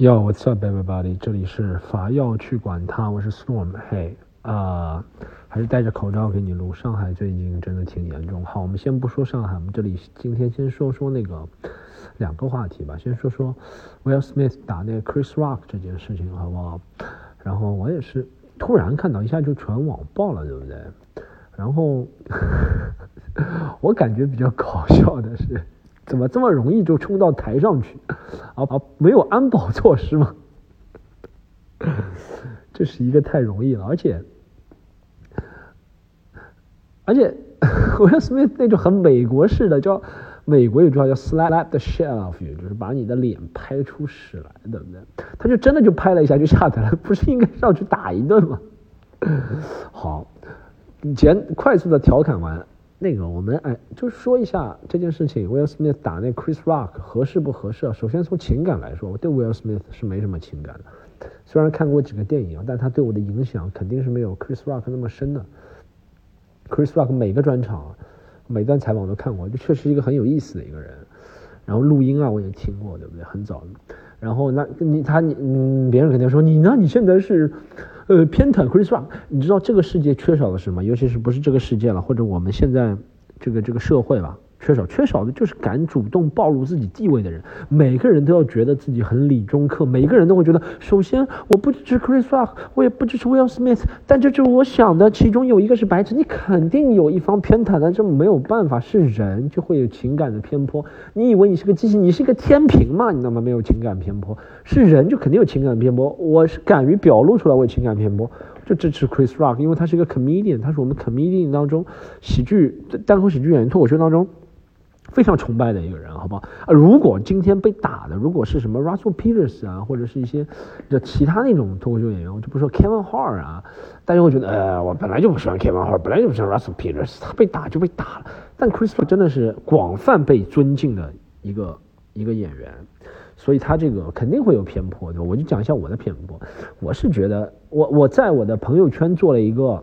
Yo, what's up, everybody？这里是法药去管他，我是 Storm。嘿，啊，还是戴着口罩给你录。上海最近真的挺严重。好，我们先不说上海，我们这里今天先说说那个两个话题吧。先说说 Will Smith 打那个 Chris Rock 这件事情，好不好？然后我也是突然看到，一下就全网爆了，对不对？然后我感觉比较搞笑的是。怎么这么容易就冲到台上去？啊啊，没有安保措施吗？这是一个太容易了，而且而且，Will Smith 那种很美国式的，叫美国有句话叫 “slap the shit off you”，就是把你的脸拍出屎来，对不对？他就真的就拍了一下就下台了，不是应该上去打一顿吗？好，简快速的调侃完。那个，我们哎，就是说一下这件事情，Will Smith 打那 Chris Rock 合适不合适？首先从情感来说，我对 Will Smith 是没什么情感的。虽然看过几个电影，但他对我的影响肯定是没有 Chris Rock 那么深的。Chris Rock 每个专场、每段采访我都看过，就确实一个很有意思的一个人。然后录音啊，我也听过，对不对？很早。然后那你他你嗯，别人肯定说你呢？你现在是。呃，偏袒 Chris Rock，你知道这个世界缺少了什么？尤其是不是这个世界了，或者我们现在这个这个社会吧。缺少缺少的就是敢主动暴露自己地位的人。每个人都要觉得自己很理中客，每个人都会觉得，首先我不支持 Chris Rock，我也不支持 Will Smith，但这就是我想的。其中有一个是白痴，你肯定有一方偏袒的，这没有办法，是人就会有情感的偏颇。你以为你是个机器，你是一个天平吗？你那么没有情感偏颇，是人就肯定有情感偏颇。我是敢于表露出来我有情感偏颇，就支持 Chris Rock，因为他是一个 comedian，他是我们 comedian 当中喜剧单口喜剧演员脱口秀当中。非常崇拜的一个人，好不好？啊，如果今天被打的，如果是什么 Russell Peters 啊，或者是一些就其他那种脱口秀演员，我就不说 Kevin Hart 啊，大家会觉得，呃，我本来就不喜欢 Kevin Hart，本来就不喜欢 Russell Peters，他被打就被打了。但 Chris Rock 真的是广泛被尊敬的一个一个演员，所以他这个肯定会有偏颇，对吧？我就讲一下我的偏颇，我是觉得，我我在我的朋友圈做了一个。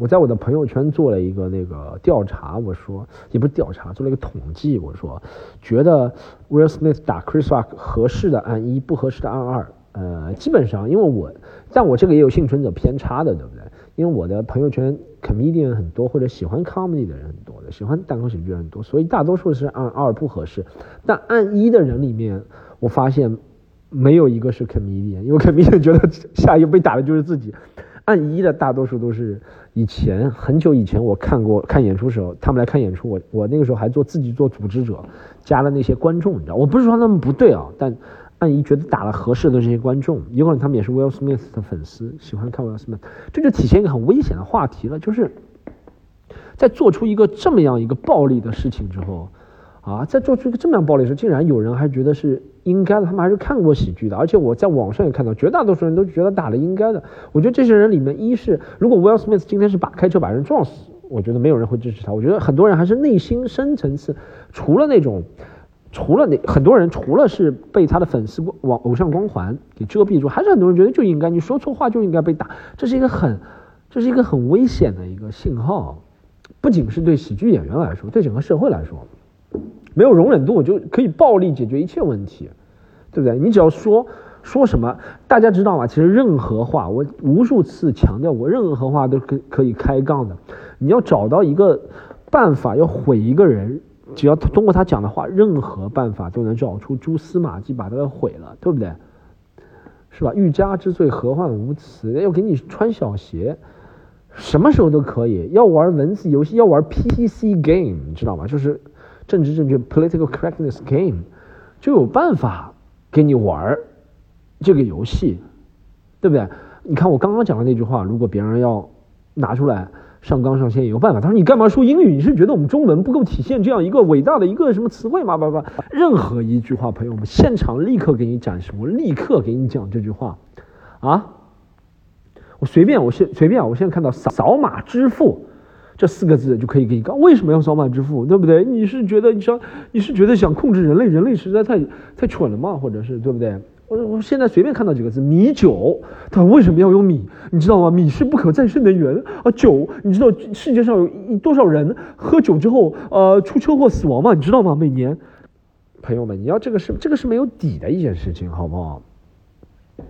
我在我的朋友圈做了一个那个调查，我说也不是调查，做了一个统计，我说觉得 Will Smith 打 Chris Rock 合适的按一，不合适的按二。呃，基本上因为我，但我这个也有幸存者偏差的，对不对？因为我的朋友圈 comedian 很多，或者喜欢 comedy 的人很多的，喜欢单口喜剧很多，所以大多数是按二不合适。但按一的人里面，我发现没有一个是 comedian，因为 comedian 觉得下一个被打的就是自己。按一的大多数都是以前很久以前我看过看演出时候，他们来看演出，我我那个时候还做自己做组织者，加了那些观众，你知道，我不是说他们不对啊，但按一觉得打了合适的这些观众，有可能他们也是 Will Smith 的粉丝，喜欢看 Will Smith，这就体现一个很危险的话题了，就是在做出一个这么样一个暴力的事情之后。啊，在做出一个这么样暴力的时候，竟然有人还觉得是应该的，他们还是看过喜剧的，而且我在网上也看到，绝大多数人都觉得打了应该的。我觉得这些人里面，一是如果 Will Smith 今天是把开车把人撞死，我觉得没有人会支持他。我觉得很多人还是内心深层次，除了那种，除了那很多人除了是被他的粉丝网偶像光环给遮蔽住，还是很多人觉得就应该你说错话就应该被打，这是一个很，这是一个很危险的一个信号，不仅是对喜剧演员来说，对整个社会来说。没有容忍度，就可以暴力解决一切问题，对不对？你只要说说什么，大家知道吗？其实任何话，我无数次强调过，任何话都可可以开杠的。你要找到一个办法，要毁一个人，只要通过他讲的话，任何办法都能找出蛛丝马迹，把他给毁了，对不对？是吧？欲加之罪，何患无辞？要给你穿小鞋，什么时候都可以。要玩文字游戏，要玩 PC game，你知道吗？就是。政治正确 （political correctness game） 就有办法给你玩这个游戏，对不对？你看我刚刚讲的那句话，如果别人要拿出来上纲上线，也有办法。他说：“你干嘛说英语？你是觉得我们中文不够体现这样一个伟大的一个什么词汇吗？”不不，任何一句话，朋友们，现场立刻给你展示，我立刻给你讲这句话啊！我随便，我现随便，我现在看到扫扫码支付。这四个字就可以给你搞。为什么要扫码支付？对不对？你是觉得你想你是觉得想控制人类？人类实在太太蠢了吗？或者是对不对？我我现在随便看到几个字，米酒，它为什么要用米？你知道吗？米是不可再生能源啊。酒，你知道世界上有多少人喝酒之后呃出车祸死亡吗？你知道吗？每年朋友们，你要这个是这个是没有底的一件事情，好不好？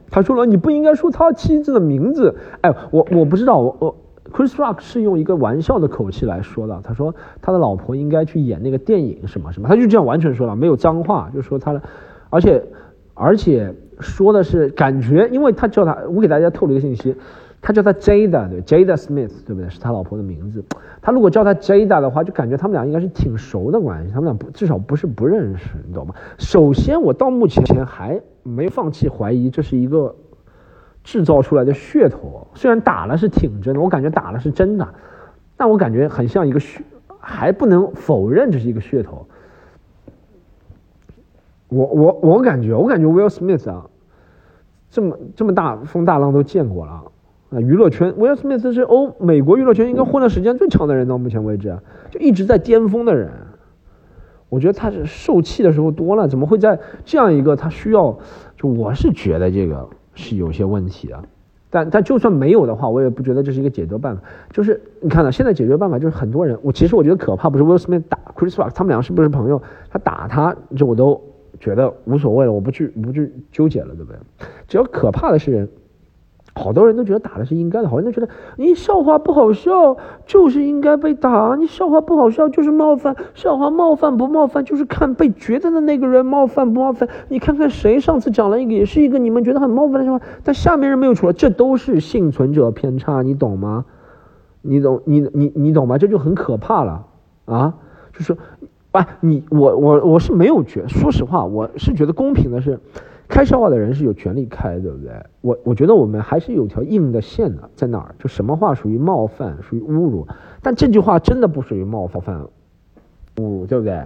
他说了，你不应该说他妻子的名字。哎，我我不知道，我我 Chris Rock 是用一个玩笑的口气来说的。他说他的老婆应该去演那个电影什么什么，他就这样完全说了，没有脏话，就说他的，而且而且说的是感觉，因为他叫他，我给大家透露一个信息。他叫他 Jada，对，Jada Smith，对不对？是他老婆的名字。他如果叫他 Jada 的话，就感觉他们俩应该是挺熟的关系。他们俩不至少不是不认识，你懂吗？首先，我到目前还没放弃怀疑这是一个制造出来的噱头。虽然打了是挺真的，我感觉打了是真的，但我感觉很像一个噱，还不能否认这是一个噱头。我我我感觉，我感觉 Will Smith 啊，这么这么大风大浪都见过了。啊，娱乐圈，Will Smith 是欧美国娱乐圈应该混的时间最长的人，到目前为止，就一直在巅峰的人。我觉得他是受气的时候多了，怎么会在这样一个他需要？就我是觉得这个是有些问题的。但但就算没有的话，我也不觉得这是一个解决办法。就是你看到，现在解决办法就是很多人，我其实我觉得可怕不是威尔·史密斯打 Chris Rock，他们俩是不是朋友？他打他，这我都觉得无所谓了，我不去不去纠结了，对不对？只要可怕的是人。好多人都觉得打的是应该的，好多人都觉得你笑话不好笑就是应该被打，你笑话不好笑就是冒犯，笑话冒犯不冒犯就是看被觉得的那个人冒犯不冒犯。你看看谁上次讲了一个也是一个你们觉得很冒犯的笑话，但下面人没有出来，这都是幸存者偏差，你懂吗？你懂你你你懂吗？这就很可怕了啊！就是，哎，你我我我是没有觉，说实话，我是觉得公平的是。开笑话的人是有权利开，对不对？我我觉得我们还是有条硬的线的，在哪儿？就什么话属于冒犯，属于侮辱？但这句话真的不属于冒犯、侮辱，对不对？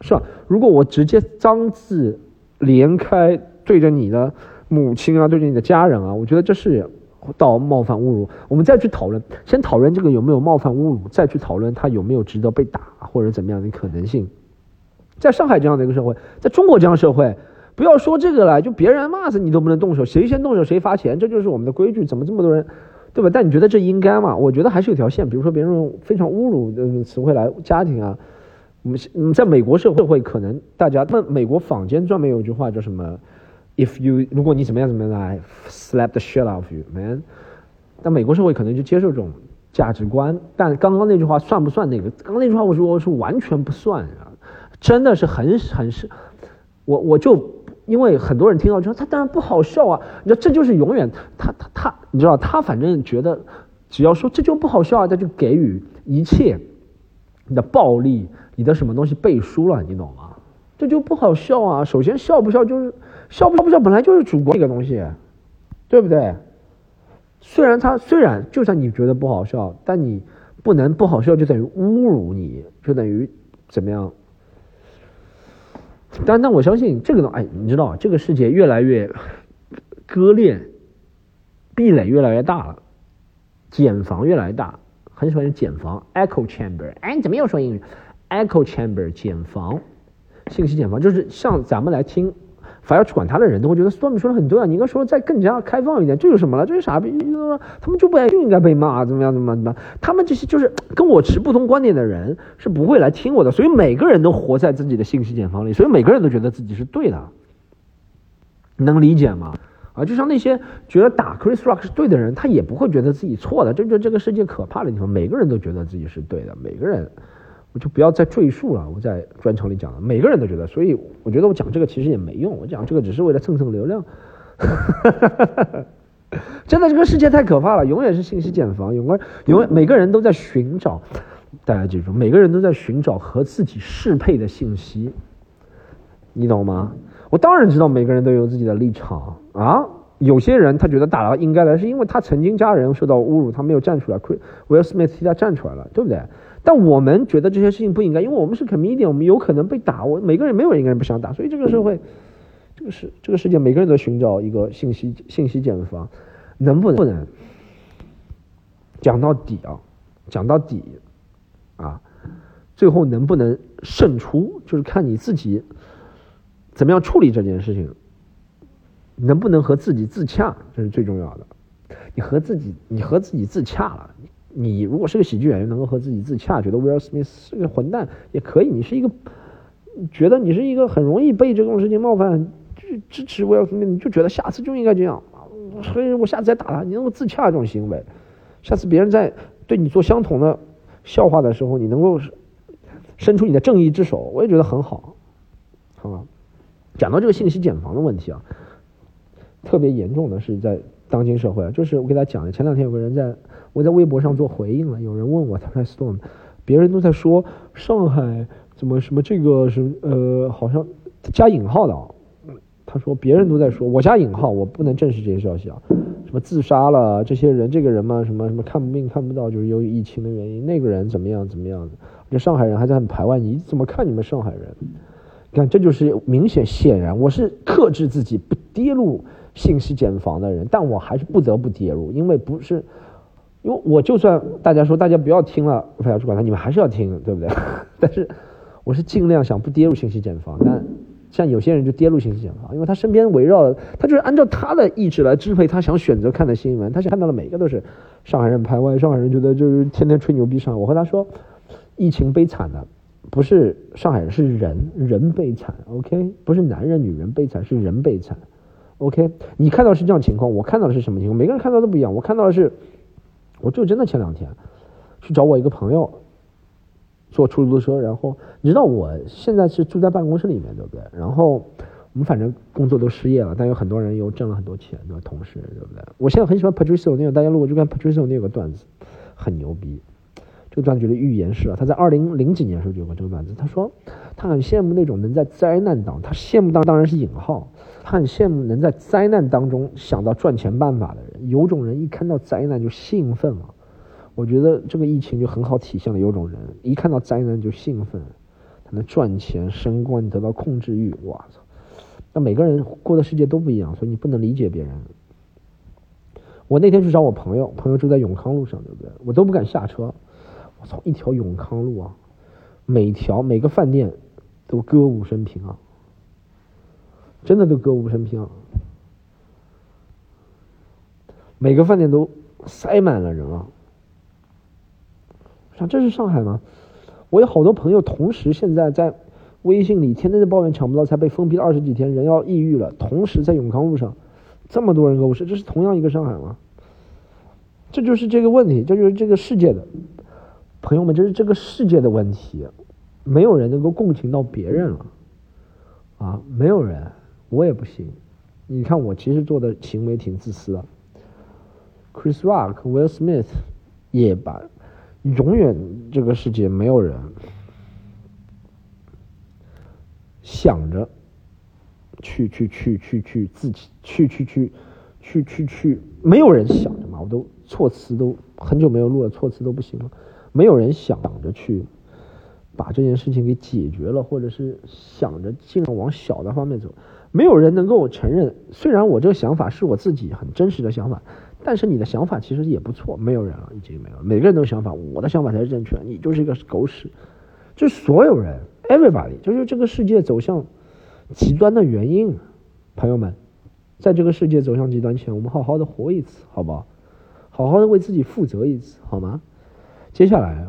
是吧？如果我直接脏字连开对着你的母亲啊，对着你的家人啊，我觉得这是到冒犯、侮辱。我们再去讨论，先讨论这个有没有冒犯、侮辱，再去讨论他有没有值得被打或者怎么样的可能性。在上海这样的一个社会，在中国这样社会。不要说这个了，就别人骂死你都不能动手，谁先动手谁罚钱，这就是我们的规矩。怎么这么多人，对吧？但你觉得这应该吗？我觉得还是有条线。比如说别人用非常侮辱的词汇来家庭啊，我们在美国社会可能大家，那美国坊间专门有一句话叫什么？If you 如果你怎么样怎么样来 slap the shit out of you man，但美国社会可能就接受这种价值观。但刚刚那句话算不算那个？刚刚那句话我说我是完全不算啊，真的是很很是，我我就。因为很多人听到之后，他当然不好笑啊！你知道，这就是永远他他他，你知道，他反正觉得，只要说这就不好笑啊，他就给予一切你的暴力，你的什么东西背书了，你懂吗？这就不好笑啊！首先笑不笑就是笑不笑不笑，本来就是主观一个东西，对不对？虽然他虽然就算你觉得不好笑，但你不能不好笑就等于侮辱你，就等于怎么样？但但我相信这个东，哎，你知道，这个世界越来越割裂，壁垒越来越大了，茧房越来越大，很喜欢用茧房 （echo chamber）。哎，你怎么又说英语？echo chamber，茧房，信息茧房，就是像咱们来听。反要去管他的人都会觉得 Storm 说的很对啊，你应该说再更加开放一点，这有什么了？这是傻逼，他们就不就应该被骂，怎么样怎么怎么？他们这些就是跟我持不同观点的人是不会来听我的，所以每个人都活在自己的信息茧房里，所以每个人都觉得自己是对的，能理解吗？啊，就像那些觉得打 Chris Rock 是对的人，他也不会觉得自己错的，这就这个世界可怕的地方，每个人都觉得自己是对的，每个人。我就不要再赘述了，我在专场里讲了，每个人都觉得，所以我觉得我讲这个其实也没用，我讲这个只是为了蹭蹭流量。真的，这个世界太可怕了，永远是信息茧房，永远永远每个人都在寻找，大家记住，每个人都在寻找和自己适配的信息，你懂吗？我当然知道每个人都有自己的立场啊，有些人他觉得打了应该的，是因为他曾经家人受到侮辱，他没有站出来，Will Smith 替他站出来了，对不对？但我们觉得这些事情不应该，因为我们是 comedian，我们有可能被打。我每个人没有一个人不想打，所以这个社会，这个世这个世界，每个人都寻找一个信息信息茧房，能不能不能讲到底啊？讲到底啊，最后能不能胜出，就是看你自己怎么样处理这件事情，能不能和自己自洽，这是最重要的。你和自己，你和自己自洽了。你如果是个喜剧演员，能够和自己自洽，觉得威尔·史密斯是个混蛋也可以。你是一个觉得你是一个很容易被这种事情冒犯，就支持威尔史密斯，你就觉得下次就应该这样，所以我下次再打他，你能够自洽这种行为，下次别人在对你做相同的笑话的时候，你能够伸出你的正义之手，我也觉得很好，好吧？讲到这个信息茧房的问题啊，特别严重的是在当今社会，就是我给大家讲的，前两天有个人在我在微博上做回应了，有人问我，他说别人都在说上海。怎么什么这个是呃，好像加引号的啊？他说别人都在说，我加引号，我不能证实这些消息啊。什么自杀了这些人，这个人嘛，什么什么看病看不到，就是由于疫情的原因。那个人怎么样怎么样？这上海人还在很排外，你怎么看你们上海人？你看这就是明显显然，我是克制自己不跌入信息茧房的人，但我还是不得不跌入，因为不是，因为我就算大家说大家不要听了，非要去管他，你们还是要听，对不对？但是。我是尽量想不跌入信息茧房，但像有些人就跌入信息茧房，因为他身边围绕他就是按照他的意志来支配他想选择看的新闻，他想看到的每一个都是上海人排外，上海人觉得就是天天吹牛逼上。我和他说，疫情悲惨的不是上海人，是人人悲惨，OK，不是男人女人悲惨，是人悲惨，OK。你看到是这样情况，我看到的是什么情况？每个人看到都不一样。我看到的是，我就真的前两天去找我一个朋友。坐出租车，然后你知道我现在是住在办公室里面，对不对？然后我们反正工作都失业了，但有很多人又挣了很多钱，对吧？同事，对不对？我现在很喜欢 Patricio 那个，大家如果去看 Patricio 那个段子，很牛逼。这个段子就是预言式啊，他在二零零几年的时候就有过这个段子。他说他很羡慕那种能在灾难当，他羡慕当当然是引号，他很羡慕能在灾难当中想到赚钱办法的人。有种人一看到灾难就兴奋了。我觉得这个疫情就很好体现了，有种人一看到灾难就兴奋，他能赚钱、升官、得到控制欲。我操！那每个人过的世界都不一样，所以你不能理解别人。我那天去找我朋友，朋友住在永康路上，对不对？我都不敢下车。我操，一条永康路啊，每条每个饭店都歌舞升平啊，真的都歌舞升平啊，每个饭店都塞满了人啊。这是上海吗？我有好多朋友同时现在在微信里天天在抱怨抢不到才被封闭了二十几天，人要抑郁了。同时在永康路上，这么多人购物，这是同样一个上海吗？这就是这个问题，这就是这个世界的朋友们，这是这个世界的问题。没有人能够共情到别人了啊！没有人，我也不行。你看我其实做的行为挺自私的。Chris Rock、Will Smith 也把。永远这个世界没有人想着去去去去去自己去去去去去去，没有人想着嘛，我都措辞都很久没有录了，措辞都不行了。没有人想着去把这件事情给解决了，或者是想着尽量往小的方面走。没有人能够承认，虽然我这个想法是我自己很真实的想法。但是你的想法其实也不错，没有人了，已经没有，每个人都有想法，我的想法才是正确，你就是一个狗屎，就所有人，everybody，就是这个世界走向极端的原因，朋友们，在这个世界走向极端前，我们好好的活一次，好不好？好好的为自己负责一次，好吗？接下来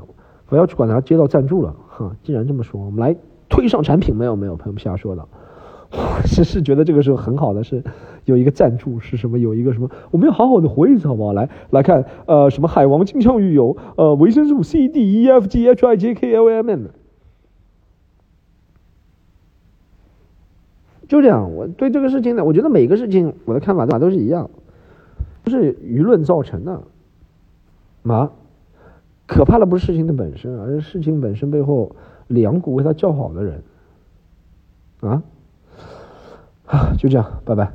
不要去管他接到赞助了，哈，既然这么说，我们来推上产品，没有没有，朋友们瞎说的。是是觉得这个时候很好的是有一个赞助是什么有一个什么我们要好好的活一次好不好来来看呃什么海王金枪鱼油呃维生素 C D E F G H I J K L M N 就这样我对这个事情呢我觉得每个事情我的看法都是一样不是舆论造成的啊可怕的不是事情的本身而是事情本身背后两股为他叫好的人啊。啊，就这样，拜拜。